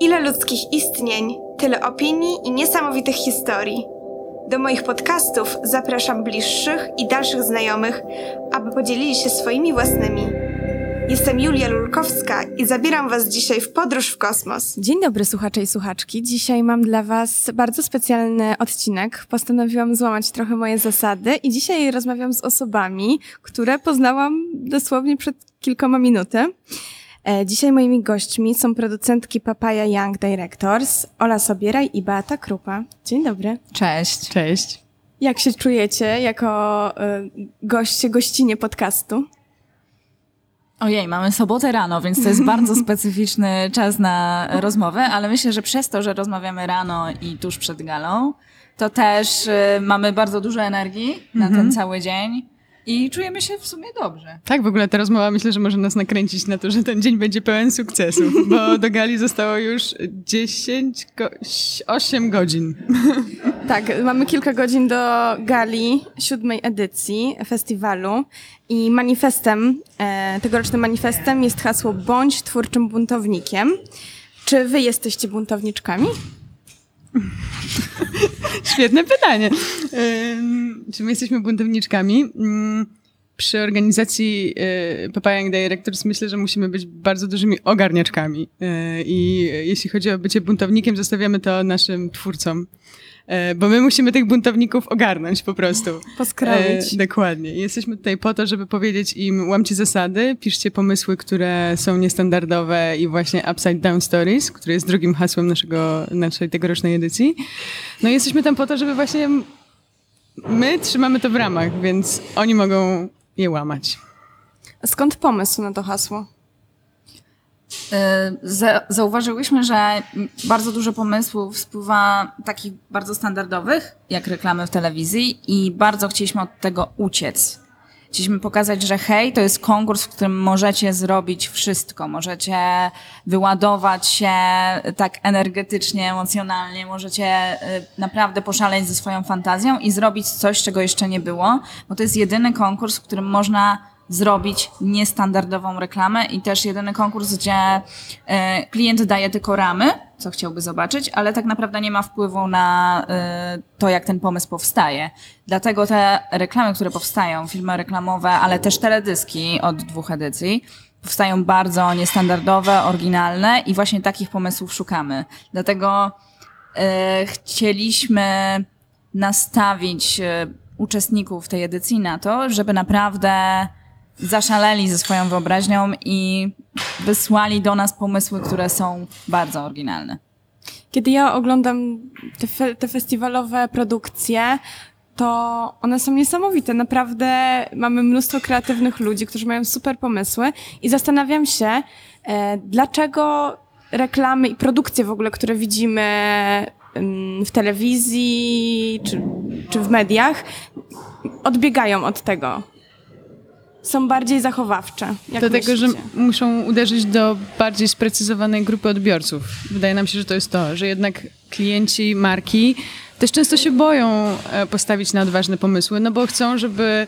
Ile ludzkich istnień, tyle opinii i niesamowitych historii. Do moich podcastów zapraszam bliższych i dalszych znajomych, aby podzielili się swoimi własnymi. Jestem Julia Lulkowska i zabieram Was dzisiaj w podróż w kosmos. Dzień dobry słuchacze i słuchaczki. Dzisiaj mam dla Was bardzo specjalny odcinek. Postanowiłam złamać trochę moje zasady i dzisiaj rozmawiam z osobami, które poznałam dosłownie przed kilkoma minuty. E, Dzisiaj moimi gośćmi są producentki Papaya Young Directors, Ola Sobieraj i Beata Krupa. Dzień dobry. Cześć. Cześć. Jak się czujecie jako y, goście, gościnie podcastu? Ojej, mamy sobotę rano, więc to jest bardzo specyficzny czas na rozmowę, ale myślę, że przez to, że rozmawiamy rano i tuż przed galą, to też y, mamy bardzo dużo energii na ten cały dzień i czujemy się w sumie dobrze. Tak, w ogóle ta rozmowa myślę, że może nas nakręcić na to, że ten dzień będzie pełen sukcesów, bo do gali zostało już 10, go, 8 godzin. Tak, mamy kilka godzin do gali siódmej edycji festiwalu i manifestem, e, tegorocznym manifestem jest hasło Bądź twórczym buntownikiem. Czy wy jesteście buntowniczkami? Świetne pytanie. Czy my jesteśmy buntowniczkami? Ym, Przy organizacji y, Papaya Young Directors myślę, że musimy być bardzo dużymi ogarniaczkami. Y, I jeśli chodzi o bycie buntownikiem, zostawiamy to naszym twórcom. Y, Bo my musimy tych buntowników ogarnąć po prostu. Poskroić. E, dokładnie. Jesteśmy tutaj po to, żeby powiedzieć im łamcie zasady, piszcie pomysły, które są niestandardowe i właśnie Upside Down Stories, które jest drugim hasłem naszego, naszej tegorocznej edycji. No i jesteśmy tam po to, żeby właśnie my trzymamy to w ramach, więc oni mogą je łamać. Skąd pomysł na to hasło? Y, za- Zauważyłyśmy, że bardzo dużo pomysłów spływa takich bardzo standardowych, jak reklamy w telewizji i bardzo chcieliśmy od tego uciec. Chcieliśmy pokazać, że hej, to jest konkurs, w którym możecie zrobić wszystko. Możecie wyładować się tak energetycznie, emocjonalnie, możecie y, naprawdę poszaleć ze swoją fantazją i zrobić coś, czego jeszcze nie było, bo to jest jedyny konkurs, w którym można zrobić niestandardową reklamę i też jedyny konkurs, gdzie e, klient daje tylko ramy, co chciałby zobaczyć, ale tak naprawdę nie ma wpływu na e, to, jak ten pomysł powstaje. Dlatego te reklamy, które powstają, filmy reklamowe, ale też teledyski od dwóch edycji, powstają bardzo niestandardowe, oryginalne i właśnie takich pomysłów szukamy. Dlatego e, chcieliśmy nastawić uczestników tej edycji na to, żeby naprawdę zaszaleli ze swoją wyobraźnią i wysłali do nas pomysły, które są bardzo oryginalne. Kiedy ja oglądam te, fe, te festiwalowe produkcje, to one są niesamowite. Naprawdę mamy mnóstwo kreatywnych ludzi, którzy mają super pomysły i zastanawiam się, e, dlaczego reklamy i produkcje w ogóle, które widzimy w telewizji czy, czy w mediach, odbiegają od tego. Są bardziej zachowawcze. Dlatego, że myślicie? muszą uderzyć do bardziej sprecyzowanej grupy odbiorców. Wydaje nam się, że to jest to, że jednak klienci, marki też często się boją e, postawić na odważne pomysły, no bo chcą, żeby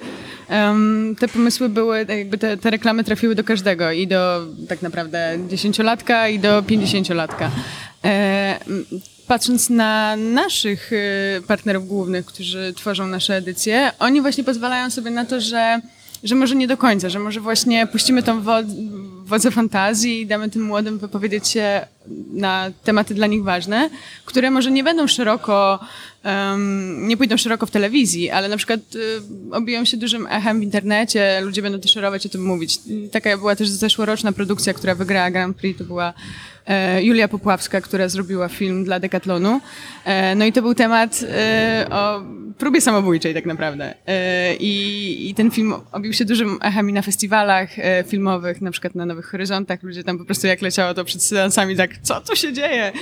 em, te pomysły były, jakby te, te reklamy trafiły do każdego i do tak naprawdę dziesięciolatka i do pięćdziesięciolatka. E, Patrząc na naszych e, partnerów głównych, którzy tworzą nasze edycje, oni właśnie pozwalają sobie na to, że że może nie do końca, że może właśnie puścimy tą wo- wodze fantazji i damy tym młodym wypowiedzieć się na tematy dla nich ważne, które może nie będą szeroko, em, nie pójdą szeroko w telewizji, ale na przykład y, obiją się dużym echem w internecie, ludzie będą też szerować o tym mówić. Taka była też zeszłoroczna produkcja, która wygrała Grand Prix, to była e, Julia Popławska, która zrobiła film dla Decathlonu. E, no i to był temat e, o próbie samobójczej tak naprawdę. E, i, I ten film obił się dużym echem i na festiwalach e, filmowych, na przykład na Nowych Horyzontach. Ludzie tam po prostu jak leciało to przed seansami tak, co tu się dzieje?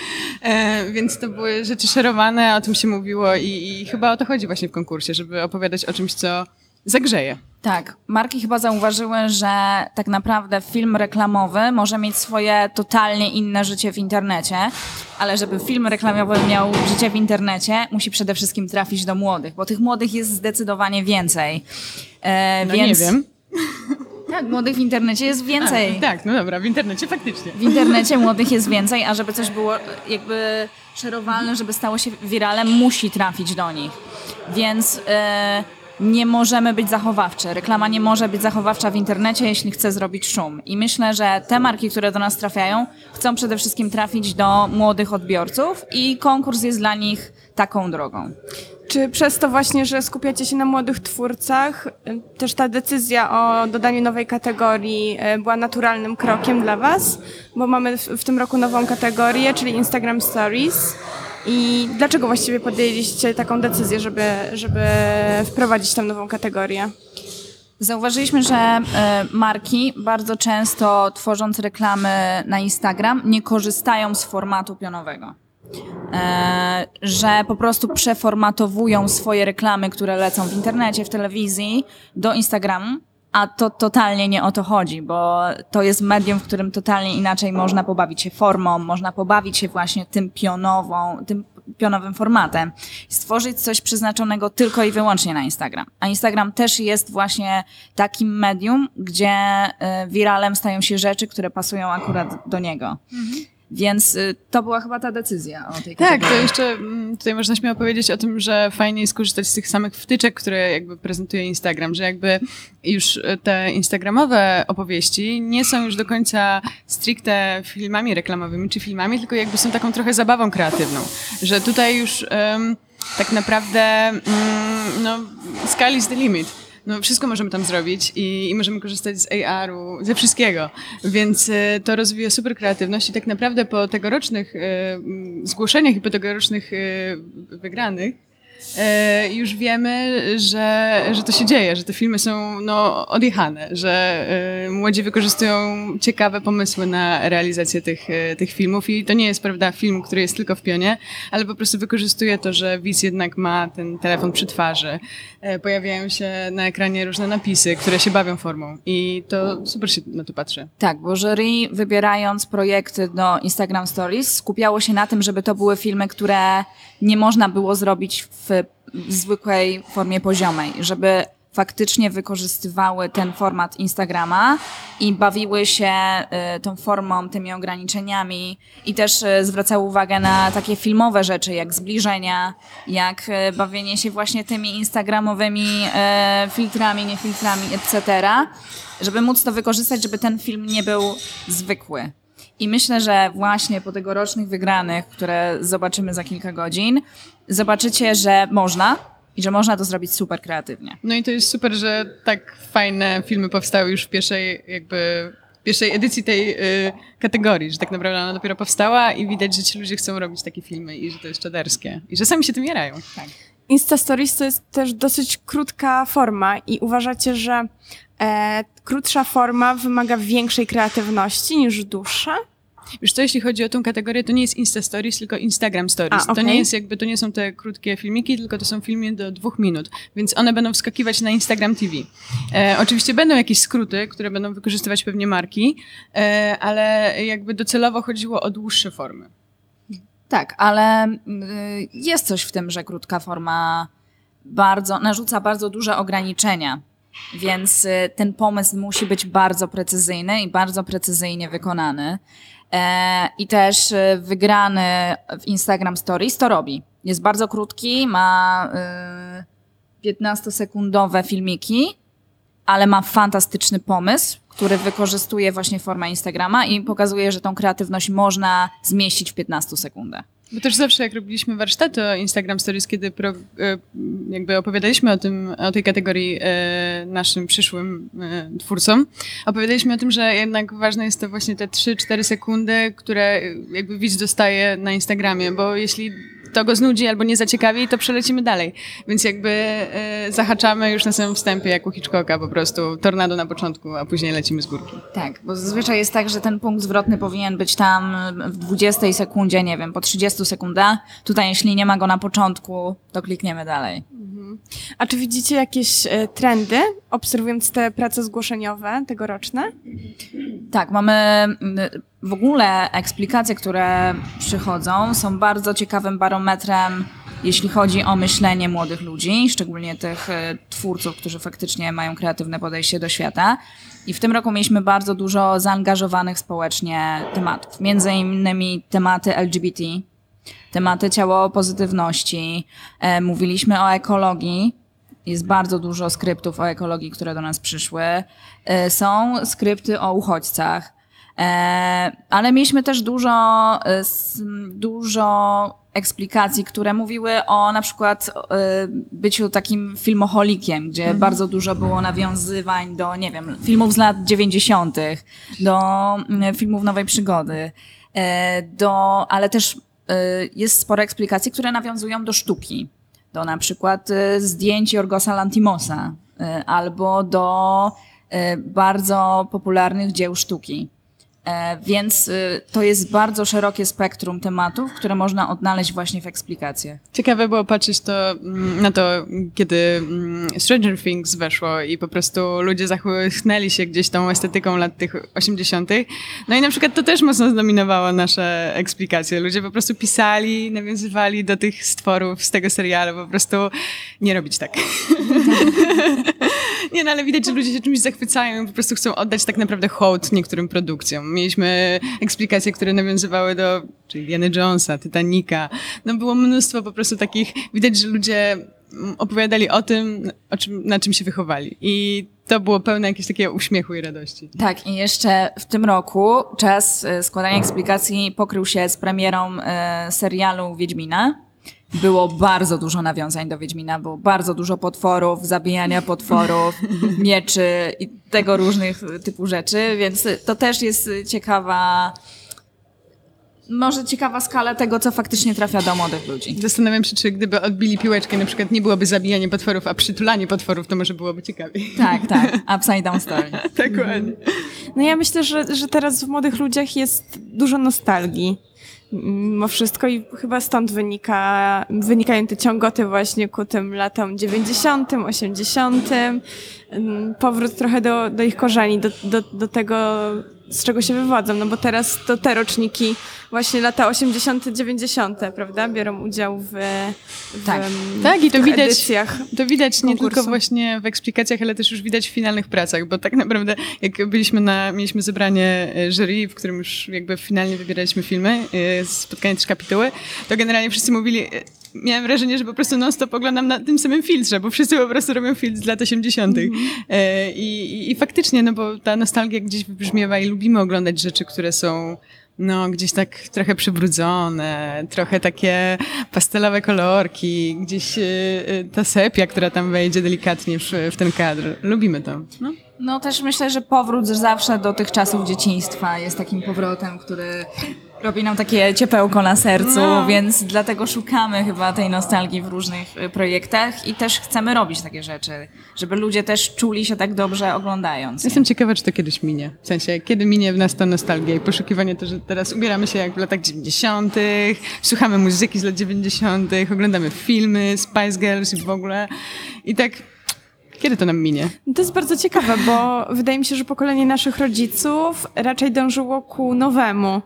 E, więc to były rzeczy szerowane, o tym się mówiło i, i chyba o to chodzi właśnie w konkursie, żeby opowiadać o czymś, co zagrzeje. Tak, marki chyba zauważyły, że tak naprawdę film reklamowy może mieć swoje totalnie inne życie w internecie, ale żeby film reklamowy miał życie w internecie, musi przede wszystkim trafić do młodych, bo tych młodych jest zdecydowanie więcej. E, No więc... nie wiem. Tak, młodych w internecie jest więcej. A, tak, no dobra, w internecie faktycznie. W internecie młodych jest więcej, a żeby coś było jakby szerowalne, żeby stało się wiralem, musi trafić do nich. Więc e, nie możemy być zachowawcze. Reklama nie może być zachowawcza w internecie, jeśli chce zrobić szum. I myślę, że te marki, które do nas trafiają, chcą przede wszystkim trafić do młodych odbiorców i konkurs jest dla nich taką drogą. Czy przez to właśnie, że skupiacie się na młodych twórcach, y, też ta decyzja o dodaniu nowej kategorii y, była naturalnym krokiem dla Was? Bo mamy w, tym roku nową kategorię, czyli Instagram Stories. I dlaczego właściwie podjęliście taką decyzję, żeby, żeby wprowadzić tę nową kategorię? Zauważyliśmy, że e, marki bardzo często tworząc reklamy na Instagram nie korzystają z formatu pionowego. E, że po prostu przeformatowują swoje reklamy, które lecą w internecie, w telewizji do Instagramu, a to totalnie nie o to chodzi, bo to jest medium, w którym totalnie inaczej można pobawić się formą, można pobawić się właśnie tym pionową, tym pionowym formatem. Stworzyć coś przeznaczonego tylko i wyłącznie na Instagram. A Instagram też jest właśnie takim medium, gdzie y, wiralem stają się rzeczy, które pasują akurat do niego. Więc y, to była chyba ta decyzja o tej Tak, kategorii. to jeszcze mm, tutaj można śmiało powiedzieć o tym, że fajnie jest korzystać z tych samych wtyczek, które jakby prezentuje Instagram, że jakby już te instagramowe opowieści nie są już do końca stricte filmami reklamowymi czy filmami, tylko jakby są taką trochę zabawą kreatywną, że tutaj już em, tak naprawdę mm, no, sky is the limit. No, wszystko możemy tam zrobić i, i możemy korzystać z AR-u, ze wszystkiego. Więc e, to rozwija super kreatywność i tak naprawdę po tegorocznych e, zgłoszeniach i po tegorocznych e, wygranych już wiemy, że, że to się dzieje, że te filmy są no, odjechane, że e, młodzi wykorzystują ciekawe pomysły na realizację tych, e, tych filmów i to nie jest, prawda, film, który jest tylko w pionie, ale po prostu wykorzystuje to, że widz jednak ma ten telefon przy twarzy. E, Pojawiają się na ekranie różne napisy, które się bawią formą i to super się na to patrzy. Tak, bo jury wybierając projekty do Instagram Stories skupiało się na tym, żeby to były filmy, które nie można było zrobić w zwykłej formie poziomej, żeby faktycznie wykorzystywały ten format Instagrama i bawiły się y, tą formą, tymi ograniczeniami i też y, zwracały uwagę na takie filmowe rzeczy, jak zbliżenia, jak y, bawienie się właśnie tymi instagramowymi filtrami, nie filtrami, etc., żeby móc to wykorzystać, żeby ten film nie był zwykły. I myślę, że właśnie po tegorocznych wygranych, które zobaczymy za kilka godzin, zobaczycie, że można i że można to zrobić super kreatywnie. No i to jest super, że tak fajne filmy powstały już w pierwszej jakby pierwszej edycji tej y, kategorii, że tak naprawdę ona dopiero powstała i widać, że ci ludzie chcą robić takie filmy i że to jest czaderskie i że sami się tym jarają. Tak. Insta Stories to jest też dosyć krótka forma i uważacie, że e, krótsza forma wymaga większej kreatywności niż dłuższa? Wiesz co, jeśli chodzi o tą kategorię, to nie jest Insta Stories, tylko Instagram Stories. A, To nie jest jakby, to nie są te krótkie filmiki, tylko to są filmy do dwóch minut, więc one będą wskakiwać na Instagram TV. E, oczywiście będą jakieś skróty, które będą wykorzystywać pewnie marki, e, ale jakby docelowo chodziło o dłuższe formy. Tak, ale y, jest coś w tym, że krótka forma bardzo, narzuca bardzo duże ograniczenia. Więc y, ten pomysł musi być bardzo precyzyjny i bardzo precyzyjnie wykonany. E, I też y, wygrany w Instagram Stories to robi. Jest bardzo krótki, ma y, 15-sekundowe filmiki, ale ma fantastyczny pomysł, który wykorzystuje właśnie formę Instagrama i pokazuje, że tą kreatywność można zmieścić w 15 sekundach. Bo też zawsze jak robiliśmy warsztaty o Instagram Stories, kiedy pro, e, jakby opowiadaliśmy o tym, o tej kategorii e, naszym przyszłym e, twórcom, opowiadaliśmy o tym, że jednak ważne jest to właśnie te 3-4 sekundy, które jakby widz dostaje na Instagramie, bo jeśli to go znudzi albo nie zaciekawi, to przelecimy dalej. Więc jakby e, zahaczamy już na samym wstępie, jak u Hitchcocka, po prostu tornado na początku, a później lecimy z górki. Tak, bo zazwyczaj jest tak, że ten punkt zwrotny powinien być tam w 20 sekundzie, nie wiem, po 30 sekundach. Tutaj jeśli nie ma go na początku, to klikniemy dalej. A czy widzicie jakieś e, trendy, obserwując te prace zgłoszeniowe tegoroczne? Tak, mamy w ogóle eksplikacje, które przychodzą, są bardzo ciekawym barometrem, jeśli chodzi o myślenie młodych ludzi, szczególnie tych e, twórców, którzy faktycznie mają kreatywne podejście do świata. I w tym roku mieliśmy bardzo dużo zaangażowanych społecznie tematów. Między innymi tematy LGBT, tematy ciało pozytywności. E, mówiliśmy o ekologii. Jest bardzo dużo skryptów o ekologii, które do nas przyszły. E, są skrypty o uchodźcach. E, ale mieliśmy też dużo, e, dużo eksplikacji, które mówiły o na przykład e, byciu takim filmoholikiem, gdzie bardzo dużo było nawiązywań do, nie wiem, filmów z lat 90., do mm, filmów nowej przygody, do, ale też jest sporo eksplikacji, które nawiązują do sztuki. Do na przykład zdjęć Jorgosa Lantimosa albo do bardzo popularnych dzieł sztuki. E, Więc y, to jest bardzo szerokie spektrum tematów, które można odnaleźć właśnie w eksplikacjach. Ciekawe było patrzeć to, mm, na to, kiedy mm, Stranger Things weszło i po prostu ludzie zachłysnęli się gdzieś tą estetyką lat tych 80. No i na przykład to też mocno zdominowało nasze eksplikacje. Ludzie po prostu pisali, nawiązywali do tych stworów z tego serialu, po prostu nie robić tak. Nie, no ale widać, że ludzie się czymś zachwycają i po prostu chcą oddać tak naprawdę hołd niektórym produkcjom. Mieliśmy eksplikacje, które nawiązywały do czyli Indiana Jonesa, Titanica. No było mnóstwo po prostu takich, widać, że ludzie opowiadali o tym, o czym, na czym się wychowali. I to było pełne jakiegoś takiego uśmiechu i radości. Tak, i jeszcze w tym roku czas e, składania eksplikacji pokrył się z premierą e, serialu Wiedźmina. Było bardzo dużo nawiązań do Wiedźmina, było bardzo dużo potworów, zabijania potworów, mieczy i tego różnych typu rzeczy, więc to też jest ciekawa, może ciekawa skala tego, co faktycznie trafia do młodych ludzi. Zastanawiam się, czy gdyby odbili piłeczkę, na przykład nie byłoby zabijanie potworów, a przytulanie potworów, to może byłoby ciekawiej. Tak, tak, upside down story. Dokładnie. No ja myślę, że, że teraz w młodych ludziach jest dużo nostalgii. Mimo wszystko i chyba stąd wynika, wynikają te ciągoty właśnie ku tym latom 90., 80., ym, powrót trochę do, do ich korzeni, do, do, do tego, z czego się wywodzą, no bo teraz to te roczniki właśnie lata 80., 90., prawda, biorą udział w, w, Tak. Tak, i to widać, edycjach. to widać nie konkursu. tylko właśnie w eksplikacjach, ale też już widać w finalnych pracach, bo tak naprawdę jak byliśmy na, mieliśmy zebranie e, jury, w którym już jakby finalnie wybieraliśmy filmy, e, spotkanie też kapituły, to generalnie wszyscy mówili, e, miałem wrażenie, że po prostu non-stop oglądam na tym samym filtrze, bo wszyscy po prostu robią filtr z lat 80. E, I, i, I faktycznie, no bo ta nostalgia gdzieś wybrzmiewa i lubimy oglądać rzeczy, które są no, gdzieś tak trochę przybrudzone, trochę takie pastelowe kolorki, gdzieś y, y, ta sepia, która tam wejdzie delikatnie w, w ten kadr. Lubimy to. No. No też myślę, że powrót zawsze do tych czasów dzieciństwa jest takim powrotem, który robi nam takie ciepełko na sercu, No. więc dlatego szukamy chyba tej nostalgii w różnych y, projektach i też chcemy robić takie rzeczy, żeby ludzie też czuli się tak dobrze oglądając. je. Jestem ciekawa, czy to kiedyś minie. W sensie, kiedy minie w nas ta nostalgia i poszukiwanie to, że teraz ubieramy się jak w latach 90., słuchamy muzyki z lat 90., oglądamy filmy, Spice Girls i w ogóle. I tak, kiedy to nam minie? To jest bardzo ciekawe, bo wydaje mi się, że pokolenie naszych rodziców raczej dążyło ku nowemu.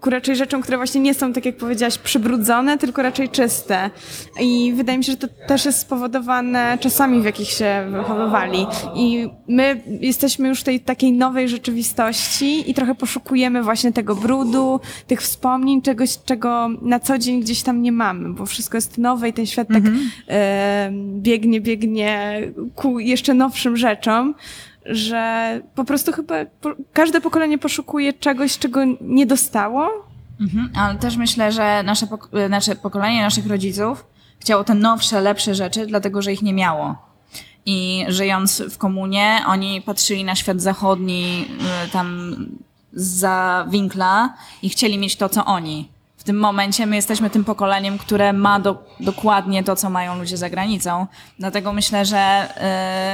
Ku raczej rzeczom, które właśnie nie są, tak jak powiedziałaś, przybrudzone, tylko raczej czyste. I wydaje mi się, że to też jest spowodowane czasami, w jakich się wychowywali. I my jesteśmy już w tej takiej nowej rzeczywistości i trochę poszukujemy właśnie tego brudu, tych wspomnień, czegoś, czego na co dzień gdzieś tam nie mamy, bo wszystko jest nowe i ten świat tak e, biegnie, biegnie ku jeszcze nowszym rzeczom, że po prostu chyba po, każde pokolenie poszukuje czegoś, czego nie dostało. Mhm, ale też myślę, że nasze, pok- nasze pokolenie naszych rodziców chciało te nowsze, lepsze rzeczy, dlatego że ich nie miało. I żyjąc w komunie, oni patrzyli na świat zachodni y, tam za winkla i chcieli mieć to, co oni. W tym momencie my jesteśmy tym pokoleniem, które ma do, dokładnie to, co mają ludzie za granicą. Dlatego myślę, że.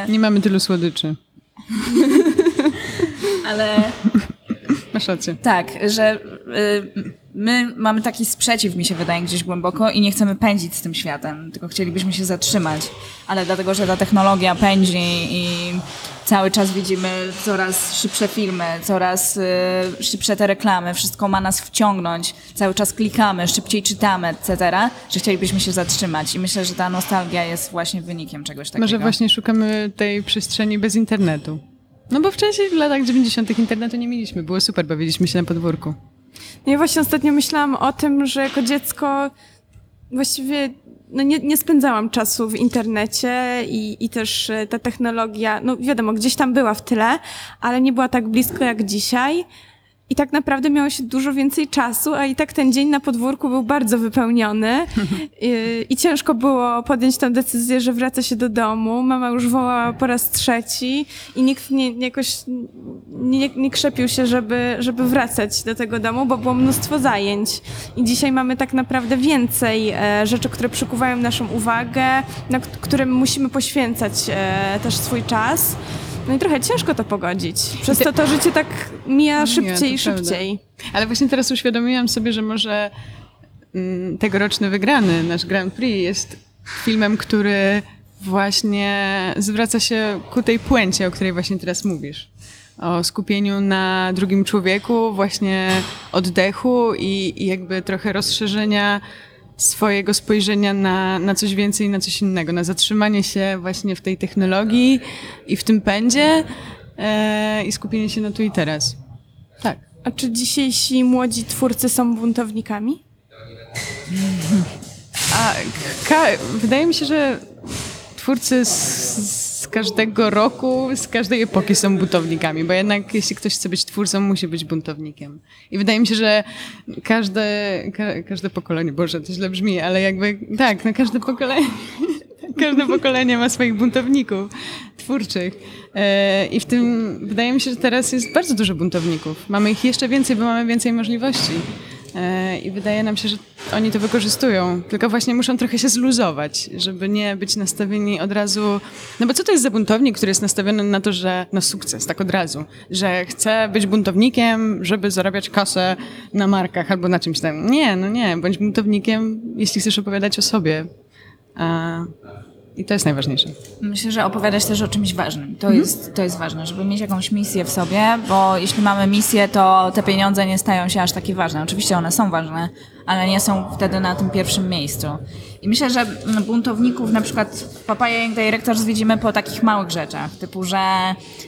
y, Nie mamy tylu słodyczy. ale Masz rację. Tak, że y, my mamy taki sprzeciw, mi się wydaje, gdzieś głęboko i nie chcemy pędzić z tym światem, tylko chcielibyśmy się zatrzymać. Ale dlatego, że ta technologia pędzi i cały czas widzimy coraz szybsze filmy, coraz y, szybsze te reklamy, wszystko ma nas wciągnąć, cały czas klikamy, szybciej czytamy, etc., że chcielibyśmy się zatrzymać. I myślę, że ta nostalgia jest właśnie wynikiem czegoś takiego. Może właśnie szukamy tej przestrzeni bez internetu. No bo wcześniej w latach 90. internetu nie mieliśmy. Było super, bawiliśmy się na podwórku. No ja właśnie ostatnio myślałam o tym, że jako dziecko właściwie no nie, nie spędzałam czasu w internecie i, i też e, ta technologia, no wiadomo, gdzieś tam była w tyle, ale nie była tak blisko jak dzisiaj. I tak naprawdę miało się dużo więcej czasu, a i tak ten dzień na podwórku był bardzo wypełniony I, i ciężko było podjąć tę decyzję, że wraca się do domu. Mama już wołała po raz trzeci i nikt nie, jakoś nie, nie krzepił się, żeby, żeby wracać do tego domu, bo było mnóstwo zajęć. I dzisiaj mamy tak naprawdę więcej e, rzeczy, które przykuwają naszą uwagę, na którym musimy poświęcać e, też swój czas. No i trochę ciężko to pogodzić. Przez to to życie tak mija szybciej i szybciej. Ale właśnie teraz uświadomiłam sobie, że może mm, tegoroczny wygrany, nasz Grand Prix, jest filmem, który właśnie zwraca się ku tej puencie, o której właśnie teraz mówisz. O skupieniu na drugim człowieku, właśnie oddechu i, i jakby trochę rozszerzenia swojego spojrzenia na, na coś więcej, na coś innego, na zatrzymanie się właśnie w tej technologii i w tym pędzie e, i skupienie się na tu i teraz. Tak. A czy dzisiejsi młodzi twórcy są buntownikami? A wydaje mi się, że twórcy z, z każdego roku, z każdej epoki są buntownikami, bo jednak jeśli ktoś chce być twórcą, musi być buntownikiem. I wydaje mi się, że każde, ka- każde pokolenie, Boże, to źle brzmi, ale jakby tak, no każde pokolenie, każde pokolenie ma swoich buntowników twórczych. E, I w tym wydaje mi się, że teraz jest bardzo dużo buntowników. Mamy ich jeszcze więcej, bo mamy więcej możliwości. E, I wydaje nam się, że oni to wykorzystują. Tylko właśnie muszą trochę się zluzować, żeby nie być nastawieni od razu. No bo co to jest za buntownik, który jest nastawiony na to, że na sukces, tak od razu, że chce być buntownikiem, żeby zarabiać kasę na markach albo na czymś tam. Nie, no nie, bądź buntownikiem, jeśli chcesz opowiadać o sobie. A, I to jest najważniejsze. Myślę, że opowiadać też o czymś ważnym. To, jest, to jest ważne, żeby mieć jakąś misję w sobie, bo jeśli mamy misję, to te pieniądze nie stają się aż takie ważne. Oczywiście one są ważne, ale nie są wtedy na tym pierwszym miejscu. I myślę, że buntowników na przykład Papaya Young Directors widzimy po takich małych rzeczach, typu, że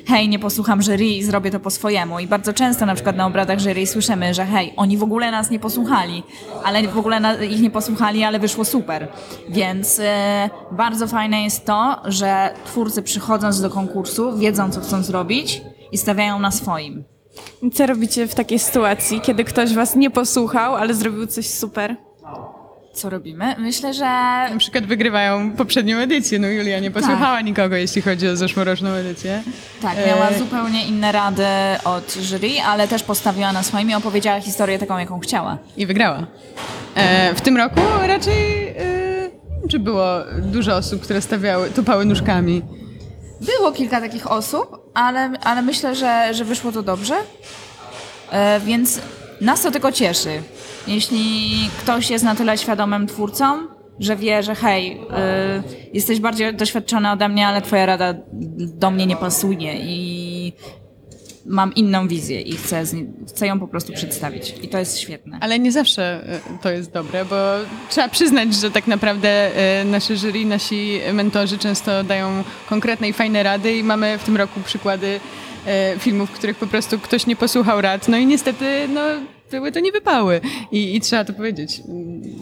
hej, nie posłucham jury i zrobię to po swojemu. I bardzo często na przykład na obradach jury słyszymy, że hej, oni w ogóle nas nie posłuchali, ale w ogóle ich nie posłuchali, ale wyszło super. Więc e, bardzo fajne jest to, że twórcy przychodząc do konkursu, wiedzą co chcą zrobić i stawiają na swoim. I Co robicie w takiej sytuacji, kiedy ktoś was nie posłuchał, ale zrobił coś super? Co robimy? Myślę, że Na przykład wygrywają poprzednią edycję. No Julia nie posłuchała nikogo, jeśli chodzi o zeszłoroczną edycję. tak, miała E, zupełnie inne rady od jury, ale też postawiła na swoim i opowiedziała historię taką, jaką chciała. I wygrała. E, w tym roku raczej e, czy było dużo osób, które stawiały, tupały nóżkami. Było kilka takich osób, ale, ale myślę, że, że wyszło to dobrze. E, więc nas to tylko cieszy. Jeśli ktoś jest na tyle świadomym twórcą, że wie, że hej, y, jesteś bardziej doświadczony ode mnie, ale twoja rada do mnie nie pasuje i mam inną wizję i chcę, chcę ją po prostu przedstawić. I to jest świetne. Ale nie zawsze e, to jest dobre, bo trzeba przyznać, że tak naprawdę e, nasze jury, nasi mentorzy często dają konkretne i fajne rady i mamy w tym roku przykłady e, filmów, w których po prostu ktoś nie posłuchał rad, no i niestety no, były to nie wypały. I, I trzeba to powiedzieć,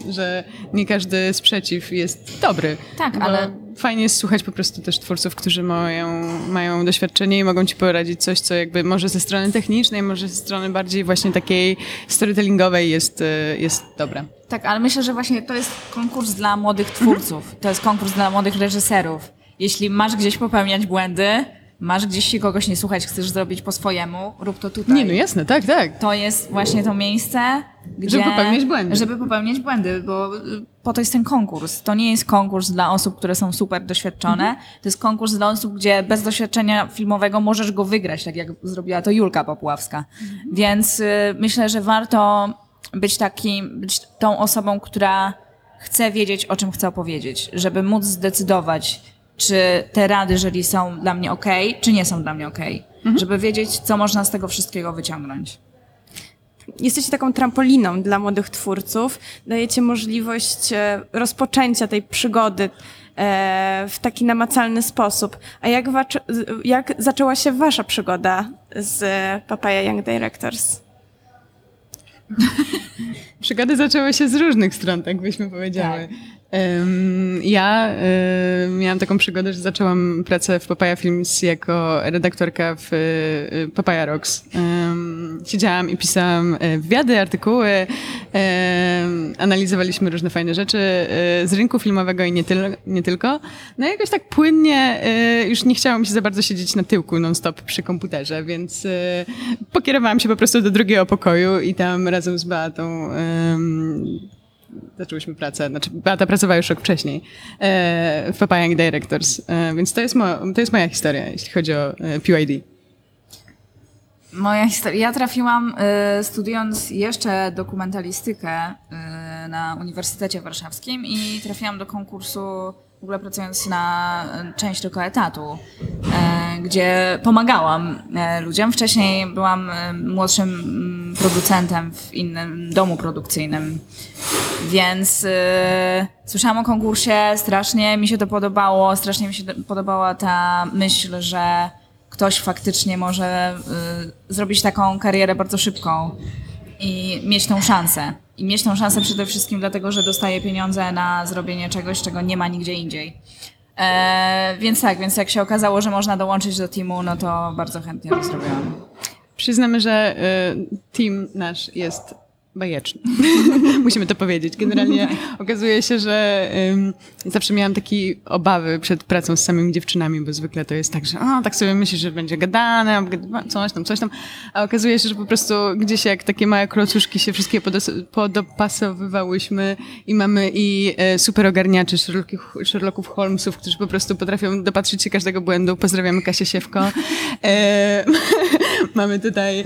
że nie każdy sprzeciw jest dobry. Tak, ale- Fajnie jest słuchać po prostu też twórców, którzy mają, mają doświadczenie i mogą ci poradzić coś, co jakby może ze strony technicznej, może ze strony bardziej właśnie takiej storytellingowej jest, e, jest dobre. Tak, ale myślę, że właśnie to jest konkurs dla młodych twórców. To jest konkurs dla młodych reżyserów. Jeśli masz gdzieś popełniać błędy, masz gdzieś się kogoś nie słuchać, chcesz zrobić po swojemu, rób to tutaj. Nie, no jasne, tak, tak. To jest właśnie to miejsce, gdzie... Żeby popełniać błędy. Żeby popełniać błędy, bo y, po to jest ten konkurs. To nie jest konkurs dla osób, które są super doświadczone. Mhm. To jest konkurs dla osób, gdzie bez doświadczenia filmowego możesz go wygrać, tak jak zrobiła to Julka Popławska. Mhm. Więc y, myślę, że warto być takim, być tą osobą, która chce wiedzieć, o czym chce opowiedzieć, żeby móc zdecydować, czy te rady jury są dla mnie ok, czy nie są dla mnie ok. Żeby wiedzieć, co można z tego wszystkiego wyciągnąć. Jesteście taką trampoliną dla młodych twórców. Dajecie możliwość e, rozpoczęcia tej przygody e, w taki namacalny sposób. A jak, jak zaczęła się wasza przygoda z Papaya Young Directors? Przygody zaczęły się z różnych stron, tak byśmy powiedziały. Em, ja miałam taką przygodę, że zaczęłam pracę w Papaya Films jako redaktorka w e, Papaya Rocks. Siedziałam i pisałam e, wywiady, artykuły, analizowaliśmy różne fajne rzeczy e, z rynku filmowego i nie, tyl- nie tylko. No i jakoś tak płynnie e, już nie chciałam się za bardzo siedzieć na tyłku non-stop przy komputerze, więc pokierowałam się po prostu do drugiego pokoju i tam razem z Beatą zaczęłyśmy pracę, znaczy Beata pracowała już rok wcześniej e, w Papaya Young Directors, e, więc to jest, mo- to jest moja historia, jeśli chodzi o e, PYD. Moja historia. Ja trafiłam studiując jeszcze dokumentalistykę na Uniwersytecie Warszawskim i trafiłam do konkursu w ogóle pracując na część tylko etatu, gdzie pomagałam ludziom. Wcześniej byłam młodszym producentem w innym domu produkcyjnym, więc y, słyszałam o konkursie, strasznie mi się to podobało, strasznie mi się podobała ta myśl, że ktoś faktycznie może y, zrobić taką karierę bardzo szybką i mieć tą szansę. I mieć tą szansę przede wszystkim dlatego, że dostaje pieniądze na zrobienie czegoś, czego nie ma nigdzie indziej. E, więc tak, więc jak się okazało, że można dołączyć do teamu, no to bardzo chętnie to zrobiłam. Przyznamy, że y, team nasz jest bajeczny. Musimy to powiedzieć. Generalnie okazuje się, że zawsze miałam takie obawy przed pracą z samymi dziewczynami, bo zwykle to jest tak, że o, tak sobie myślisz, że będzie gadane, coś tam, coś tam, a okazuje się, że po prostu gdzieś jak takie małe klocuszki się wszystkie podos- podopasowywałyśmy i mamy i e, super ogarniaczy Sherlocków, Sherlocków Holmesów, którzy po prostu potrafią dopatrzyć się każdego błędu. Pozdrawiamy Kasię Siewko. E, mamy tutaj e,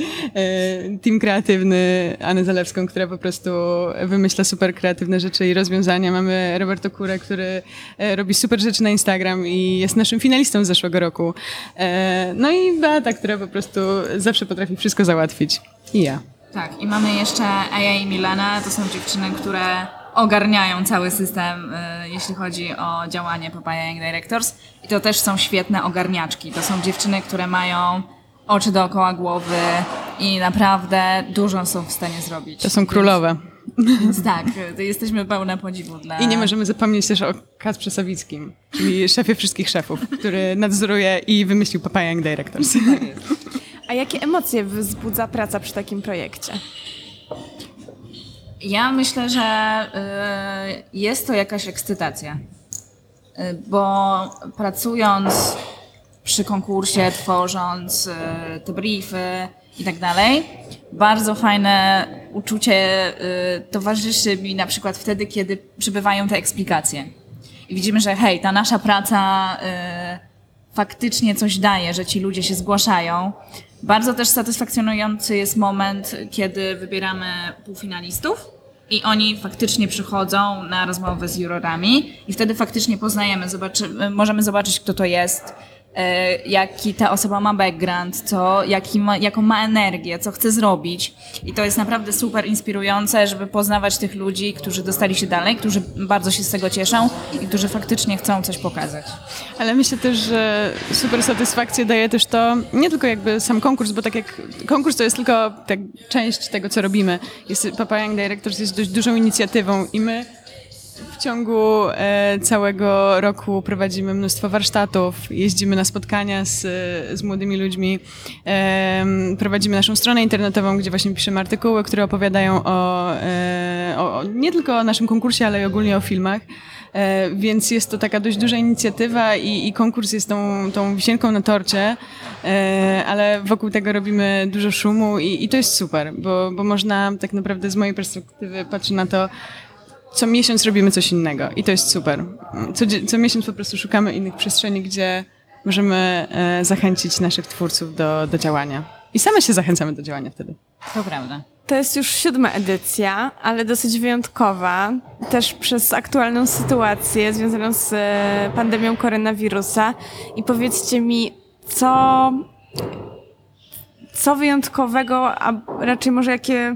team kreatywny, Anę Zalewską, która po prostu wymyśla super kreatywne rzeczy i rozwiązania. Mamy Roberto Kurę, który e, robi super rzeczy na Instagram i jest naszym finalistą z zeszłego roku. E, no i Beata, która po prostu zawsze potrafi wszystko załatwić. I ja. Tak, i mamy jeszcze Aya i Milena, to są dziewczyny, które ogarniają cały system, jeśli chodzi o działanie Papaya Young Directors. I to też są świetne ogarniaczki. To są dziewczyny, które mają oczy dookoła głowy i naprawdę dużo są w stanie zrobić. To są królowe. Więc tak, jesteśmy pełne podziwu dla... I nie możemy zapomnieć też o Kacprze Sawickim, czyli szefie wszystkich szefów, który nadzoruje i wymyślił Papaya Young Directors. A jakie emocje wzbudza praca przy takim projekcie? Ja myślę, że y, jest to jakaś ekscytacja, Y, bo pracując przy konkursie, tworząc y, te briefy i tak dalej, bardzo fajne uczucie y, towarzyszy mi na przykład wtedy, kiedy przybywają te eksplikacje. I widzimy, że hej, ta nasza praca y, faktycznie coś daje, że ci ludzie się zgłaszają. Bardzo też satysfakcjonujący jest moment, kiedy wybieramy półfinalistów i oni faktycznie przychodzą na rozmowę z jurorami i wtedy faktycznie poznajemy, zobaczy, możemy zobaczyć, kto to jest, e, jaki ta osoba ma background, co, jaki ma, jaką ma energię, co chce zrobić. I to jest naprawdę super inspirujące, żeby poznawać tych ludzi, którzy dostali się dalej, którzy bardzo się z tego cieszą i którzy faktycznie chcą coś pokazać. Ale myślę też, że super satysfakcję daje też to, nie tylko jakby sam konkurs, bo tak jak konkurs to jest tylko tak, część tego, co robimy. Jest, Papaya Young Directors jest dość dużą inicjatywą i my w ciągu e, całego roku prowadzimy mnóstwo warsztatów, jeździmy na spotkania z, z młodymi ludźmi, prowadzimy naszą stronę internetową, gdzie właśnie piszemy artykuły, które opowiadają o, e, o, o nie tylko o naszym konkursie, ale i ogólnie o filmach. E, Więc jest to taka dość duża inicjatywa i, i konkurs jest tą, tą wisienką na torcie, ale wokół tego robimy dużo szumu i, i to jest super, bo, bo można tak naprawdę z mojej perspektywy patrzeć na to, co miesiąc robimy coś innego i to jest super. Co, co miesiąc po prostu szukamy innych przestrzeni, gdzie możemy e, zachęcić naszych twórców do, do działania. I same się zachęcamy do działania wtedy. To prawda. To jest już siódma edycja, ale dosyć wyjątkowa, też przez aktualną sytuację związaną z e, pandemią koronawirusa. I powiedzcie mi, co, co wyjątkowego, a raczej może jakie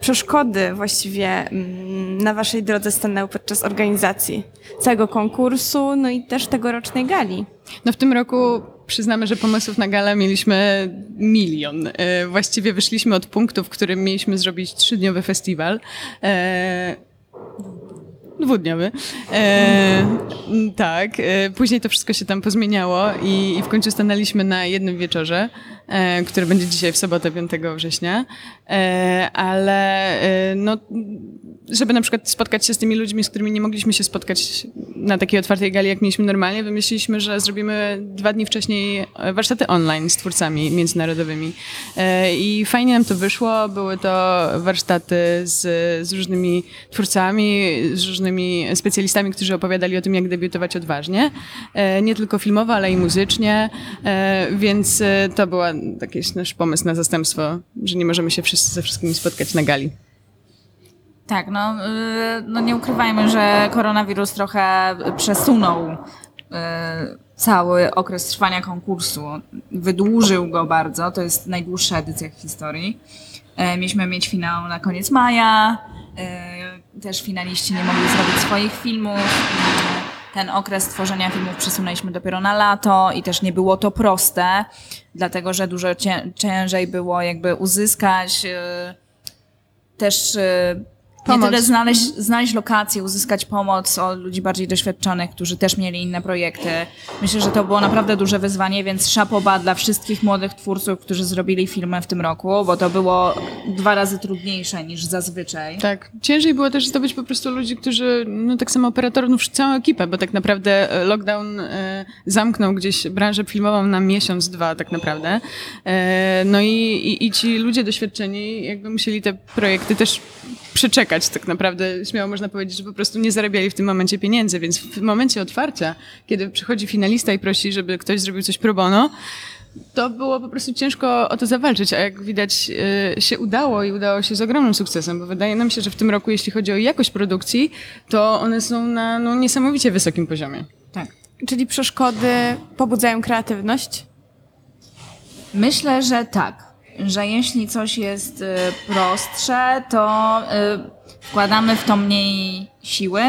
przeszkody właściwie mm, na waszej drodze stanęły podczas organizacji całego konkursu, no i też tegorocznej gali? No w tym roku przyznamy, że pomysłów na galę mieliśmy milion. E, Właściwie wyszliśmy od punktu, w którym mieliśmy zrobić trzydniowy festiwal. Dwudniowy. E, tak. E, później to wszystko się tam pozmieniało i, i w końcu stanęliśmy na jednym wieczorze, e, który będzie dzisiaj w sobotę 5 września. E, ale e, no, żeby na przykład spotkać się z tymi ludźmi, z którymi nie mogliśmy się spotkać na takiej otwartej gali, jak mieliśmy normalnie, wymyśliliśmy, że zrobimy dwa dni wcześniej e, warsztaty online z twórcami międzynarodowymi. E, I fajnie nam to wyszło. Były to warsztaty z, z różnymi twórcami, z różnymi specjalistami, którzy opowiadali o tym, jak debiutować odważnie. E, Nie tylko filmowo, ale i muzycznie. Więc to był jakiś nasz pomysł na zastępstwo, że nie możemy się wszyscy ze wszystkimi spotkać na gali. Tak, no, y, no nie ukrywajmy, że koronawirus trochę przesunął y, cały okres trwania konkursu. Wydłużył go bardzo, to jest najdłuższa edycja w historii. E, Mieliśmy mieć finał na koniec maja, e, też finaliści nie mogli zrobić swoich filmów. Ten okres tworzenia filmów przesunęliśmy dopiero na lato i też nie było to proste, dlatego że dużo cię- ciężej było jakby uzyskać e, też e, nie Pomoc. tyle znaleźć, znaleźć lokację, uzyskać pomoc od ludzi bardziej doświadczonych, którzy też mieli inne projekty. Myślę, że to było naprawdę duże wyzwanie, więc szapoba dla wszystkich młodych twórców, którzy zrobili filmy w tym roku, bo to było dwa razy trudniejsze niż zazwyczaj. Tak. Ciężej było też zdobyć po prostu ludzi, którzy, no tak samo operatorów, no całą ekipę, bo tak naprawdę e, lockdown e, zamknął gdzieś branżę filmową na miesiąc, dwa tak naprawdę. E, no i, i, i ci ludzie doświadczeni jakby musieli te projekty też przeczekać tak naprawdę. Śmiało można powiedzieć, że po prostu nie zarabiali w tym momencie pieniędzy, więc w momencie otwarcia, kiedy przychodzi finalista i prosi, żeby ktoś zrobił coś pro bono, to było po prostu ciężko o to zawalczyć, a jak widać y, się udało i udało się z ogromnym sukcesem, bo wydaje nam się, że w tym roku, jeśli chodzi o jakość produkcji, to one są na no, niesamowicie wysokim poziomie. Tak. Czyli przeszkody pobudzają kreatywność? Myślę, że tak. Że jeśli coś jest y, prostsze, to y, wkładamy w to mniej siły,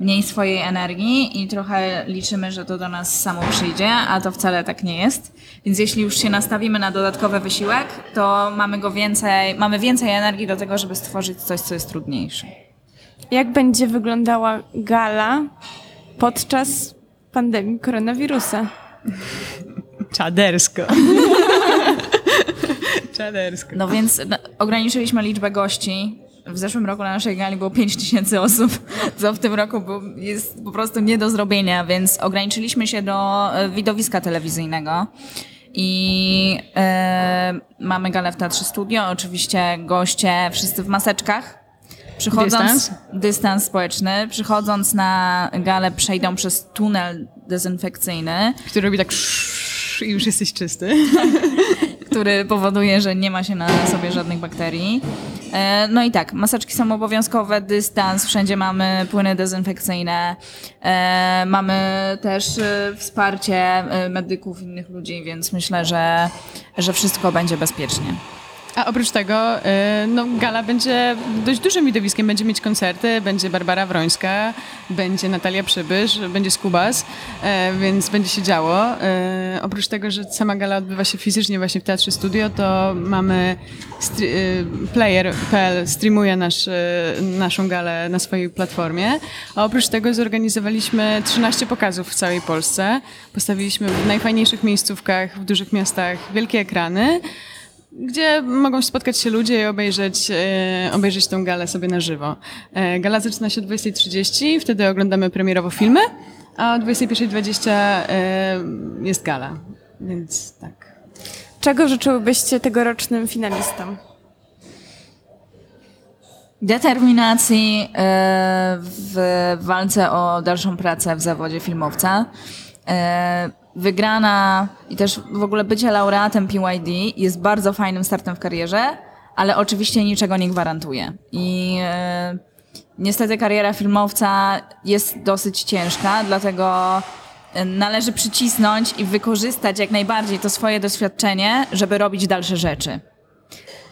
mniej swojej energii i trochę liczymy, że to do nas samo przyjdzie, a to wcale tak nie jest. Więc jeśli już się nastawimy na dodatkowy wysiłek, to mamy go więcej, mamy więcej energii do tego, żeby stworzyć coś, co jest trudniejsze. Jak będzie wyglądała gala podczas pandemii koronawirusa? Czadersko. Czadersko. No więc no, ograniczyliśmy liczbę gości. W zeszłym roku na naszej gali było 5 tysięcy osób, co w tym roku było, jest po prostu nie do zrobienia, więc ograniczyliśmy się do e, widowiska telewizyjnego. I e, mamy galę w Teatrze Studio, oczywiście goście wszyscy w maseczkach. Przychodząc, Dystans? dystans społeczny. Przychodząc na galę przejdą przez tunel dezynfekcyjny. Który robi tak i już jesteś czysty. który powoduje, że nie ma się na sobie żadnych bakterii. E, No i tak, maseczki są obowiązkowe, dystans, wszędzie mamy płyny dezynfekcyjne, e, mamy też e, wsparcie medyków, innych ludzi, więc myślę, że, że wszystko będzie bezpiecznie. A oprócz tego, y, no, gala będzie dość dużym widowiskiem. Będzie mieć koncerty, będzie Barbara Wrońska, będzie Natalia Przybysz, będzie Skubas, e, więc będzie się działo. E, Oprócz tego, że sama gala odbywa się fizycznie właśnie w Teatrze Studio, to mamy y, player.pl streamuje nasz, y, naszą galę na swojej platformie. A oprócz tego zorganizowaliśmy 13 pokazów w całej Polsce. Postawiliśmy w najfajniejszych miejscówkach, w dużych miastach wielkie ekrany gdzie mogą spotkać się ludzie i obejrzeć, e, obejrzeć tą galę sobie na żywo. E, gala zaczyna się o 20.30, wtedy oglądamy premierowo filmy, a o 21.20 e, jest gala, więc tak. Czego życzyłybyście tegorocznym finalistom? Determinacji e, w walce o dalszą pracę w zawodzie filmowca. E, Wygrana i też w ogóle bycie laureatem PYD jest bardzo fajnym startem w karierze, ale oczywiście niczego nie gwarantuje. I e, niestety kariera filmowca jest dosyć ciężka, dlatego e, należy przycisnąć i wykorzystać jak najbardziej to swoje doświadczenie, żeby robić dalsze rzeczy.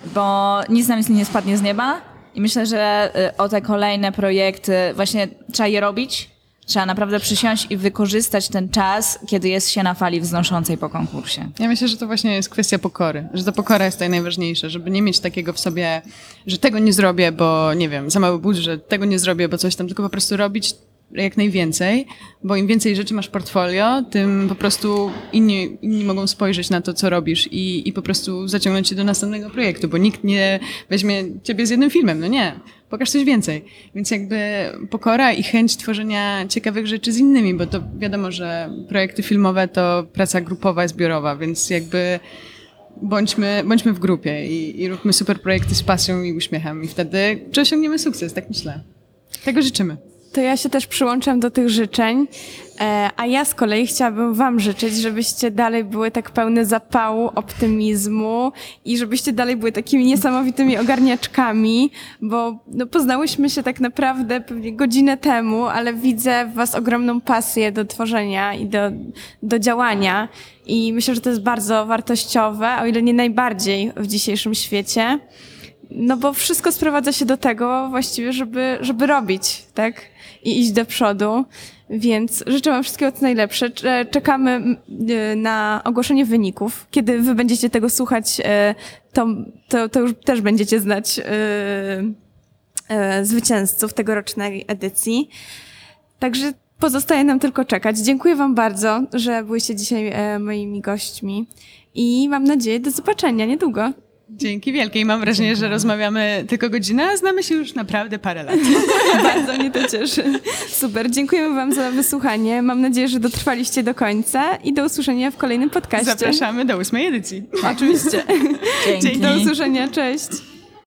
Bo nic nam nie spadnie z nieba i myślę, że y, o te kolejne projekty właśnie trzeba je robić. Trzeba naprawdę przysiąść i wykorzystać ten czas, kiedy jest się na fali wznoszącej po konkursie. Ja myślę, że to właśnie jest kwestia pokory, że ta pokora jest tutaj najważniejsza, żeby nie mieć takiego w sobie, że tego nie zrobię, bo nie wiem, za mały budżet, tego nie zrobię, bo coś tam, tylko po prostu robić jak najwięcej, bo im więcej rzeczy masz w portfolio, tym po prostu inni, inni mogą spojrzeć na to, co robisz i, i po prostu zaciągnąć cię do następnego projektu, bo nikt nie weźmie ciebie z jednym filmem, no nie, pokaż coś więcej. Więc jakby pokora i chęć tworzenia ciekawych rzeczy z innymi, bo to wiadomo, że projekty filmowe to praca grupowa, zbiorowa, więc jakby bądźmy, bądźmy w grupie i, i róbmy super projekty z pasją i uśmiechem i wtedy osiągniemy sukces, tak myślę. Tego życzymy. To ja się też przyłączam do tych życzeń, e, a ja z kolei chciałabym Wam życzyć, żebyście dalej były tak pełne zapału, optymizmu i żebyście dalej były takimi niesamowitymi ogarniaczkami, bo no, poznałyśmy się tak naprawdę pewnie godzinę temu, ale widzę w Was ogromną pasję do tworzenia i do, do działania i myślę, że to jest bardzo wartościowe, o ile nie najbardziej w dzisiejszym świecie. No bo wszystko sprowadza się do tego właściwie, żeby, żeby robić, tak? I iść do przodu. Więc życzę Wam wszystkiego co najlepsze. Cze- Czekamy y, na ogłoszenie wyników. Kiedy Wy będziecie tego słuchać, y, to, to, to już też będziecie znać y, zwycięzców tegorocznej edycji. Także pozostaje nam tylko czekać. Dziękuję Wam bardzo, że byliście dzisiaj e, moimi gośćmi i mam nadzieję do zobaczenia niedługo. Dzięki wielkie i mam wrażenie, że rozmawiamy tylko godzinę, a znamy się już naprawdę parę lat. Bardzo mnie to cieszy. Super, dziękujemy Wam za wysłuchanie. Mam nadzieję, że dotrwaliście do końca i do usłyszenia w kolejnym podcaście. Zapraszamy do ósmej edycji. Oczywiście. Dzięki. Do usłyszenia, cześć.